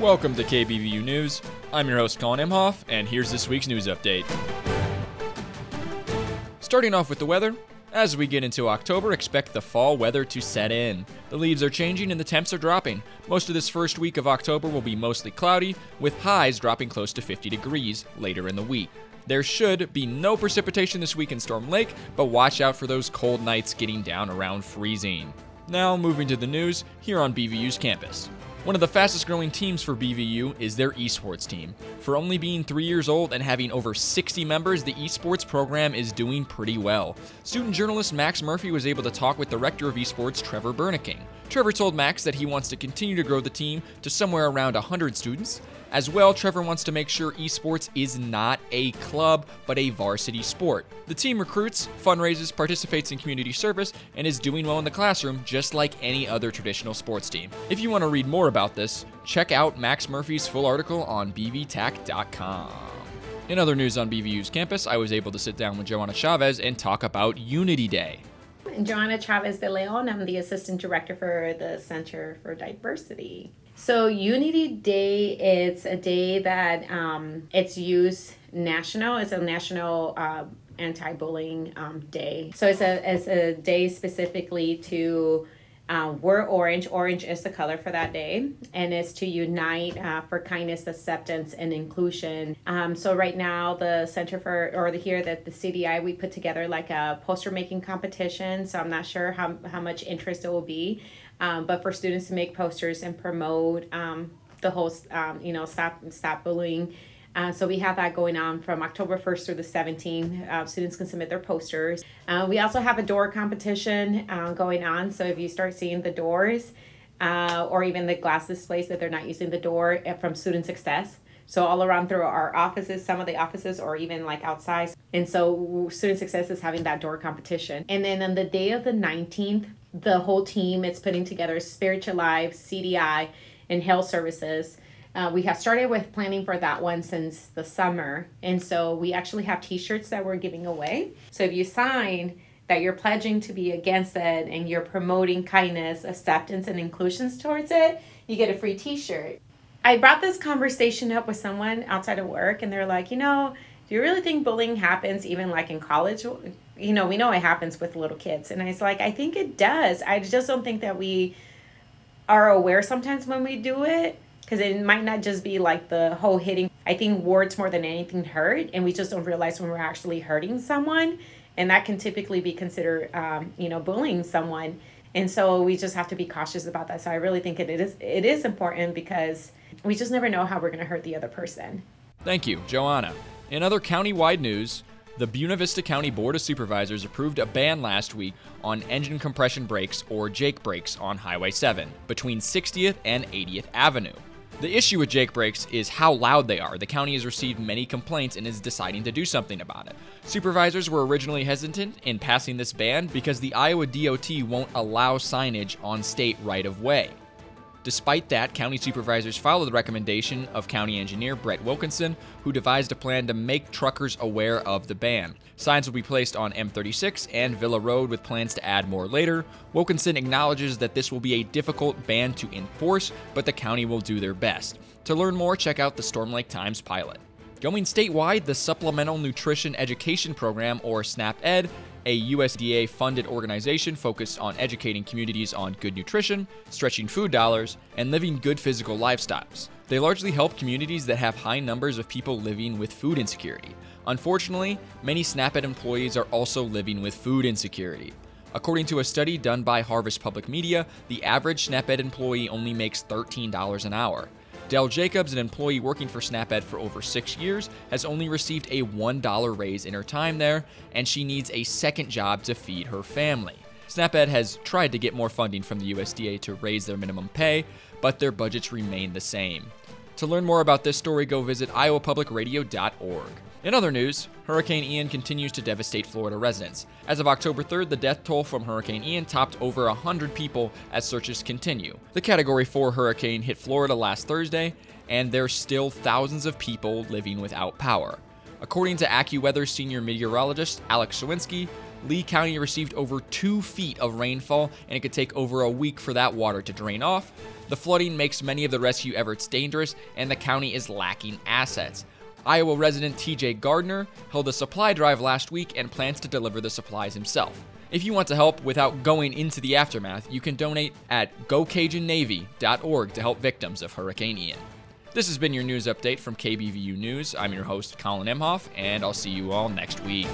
Welcome to KBVU News. I'm your host, Colin Imhoff, and here's this week's news update. Starting off with the weather, as we get into October, expect the fall weather to set in. The leaves are changing and the temps are dropping. Most of this first week of October will be mostly cloudy, with highs dropping close to 50 degrees later in the week. There should be no precipitation this week in Storm Lake, but watch out for those cold nights getting down around freezing. Now, moving to the news here on BVU's campus. One of the fastest growing teams for BVU is their esports team. For only being three years old and having over 60 members, the esports program is doing pretty well. Student journalist Max Murphy was able to talk with Director of Esports Trevor Berniking. Trevor told Max that he wants to continue to grow the team to somewhere around 100 students. As well, Trevor wants to make sure esports is not a club, but a varsity sport. The team recruits, fundraises, participates in community service, and is doing well in the classroom just like any other traditional sports team. If you want to read more about this, check out Max Murphy's full article on bvtack.com. In other news on BVU's campus, I was able to sit down with Joanna Chavez and talk about Unity Day. Joanna Chavez de Leon. I'm the assistant director for the Center for Diversity. So Unity Day is a day that um, it's used national. It's a national uh, anti-bullying um, day. So it's a it's a day specifically to um, we're orange. Orange is the color for that day, and it's to unite uh, for kindness, acceptance, and inclusion. Um, so right now, the Center for or the here that the CDI we put together like a poster making competition. So I'm not sure how how much interest it will be, um, but for students to make posters and promote um, the whole um, you know stop stop bullying uh, so we have that going on from October 1st through the 17th. Uh, students can submit their posters. Uh, we also have a door competition uh, going on. So if you start seeing the doors uh, or even the glass displays that they're not using the door uh, from student success. So all around through our offices, some of the offices, or even like outside. And so student success is having that door competition. And then on the day of the 19th, the whole team is putting together Spiritual Life, CDI, and Health Services uh, we have started with planning for that one since the summer. And so we actually have t shirts that we're giving away. So if you sign that you're pledging to be against it and you're promoting kindness, acceptance, and inclusions towards it, you get a free t shirt. I brought this conversation up with someone outside of work, and they're like, you know, do you really think bullying happens even like in college? You know, we know it happens with little kids. And I was like, I think it does. I just don't think that we are aware sometimes when we do it because it might not just be like the whole hitting. I think words more than anything hurt, and we just don't realize when we're actually hurting someone, and that can typically be considered, um, you know, bullying someone. And so we just have to be cautious about that. So I really think it is it is important because we just never know how we're going to hurt the other person. Thank you, Joanna. In other county-wide news, the Buena Vista County Board of Supervisors approved a ban last week on engine compression brakes or Jake brakes on Highway 7 between 60th and 80th Avenue. The issue with Jake brakes is how loud they are. The county has received many complaints and is deciding to do something about it. Supervisors were originally hesitant in passing this ban because the Iowa DOT won't allow signage on state right of way. Despite that, county supervisors followed the recommendation of county engineer Brett Wilkinson, who devised a plan to make truckers aware of the ban. Signs will be placed on M36 and Villa Road with plans to add more later. Wilkinson acknowledges that this will be a difficult ban to enforce, but the county will do their best. To learn more, check out the Storm Lake Times pilot. Going statewide, the Supplemental Nutrition Education Program, or SNAP Ed, a USDA funded organization focused on educating communities on good nutrition, stretching food dollars, and living good physical lifestyles. They largely help communities that have high numbers of people living with food insecurity. Unfortunately, many SNAP-Ed employees are also living with food insecurity. According to a study done by Harvest Public Media, the average SNAP-Ed employee only makes $13 an hour. Dell Jacobs, an employee working for SNAP-Ed for over six years, has only received a $1 raise in her time there, and she needs a second job to feed her family. SNAP-Ed has tried to get more funding from the USDA to raise their minimum pay, but their budgets remain the same. To learn more about this story, go visit iowapublicradio.org. In other news, Hurricane Ian continues to devastate Florida residents. As of October 3rd, the death toll from Hurricane Ian topped over 100 people as searches continue. The Category 4 hurricane hit Florida last Thursday, and there's still thousands of people living without power. According to AccuWeather senior meteorologist Alex Sosnowski, Lee County received over two feet of rainfall, and it could take over a week for that water to drain off. The flooding makes many of the rescue efforts dangerous, and the county is lacking assets. Iowa resident TJ Gardner held a supply drive last week and plans to deliver the supplies himself. If you want to help without going into the aftermath, you can donate at gocajunnavy.org to help victims of Hurricane Ian. This has been your news update from KBVU News. I'm your host, Colin Imhoff, and I'll see you all next week.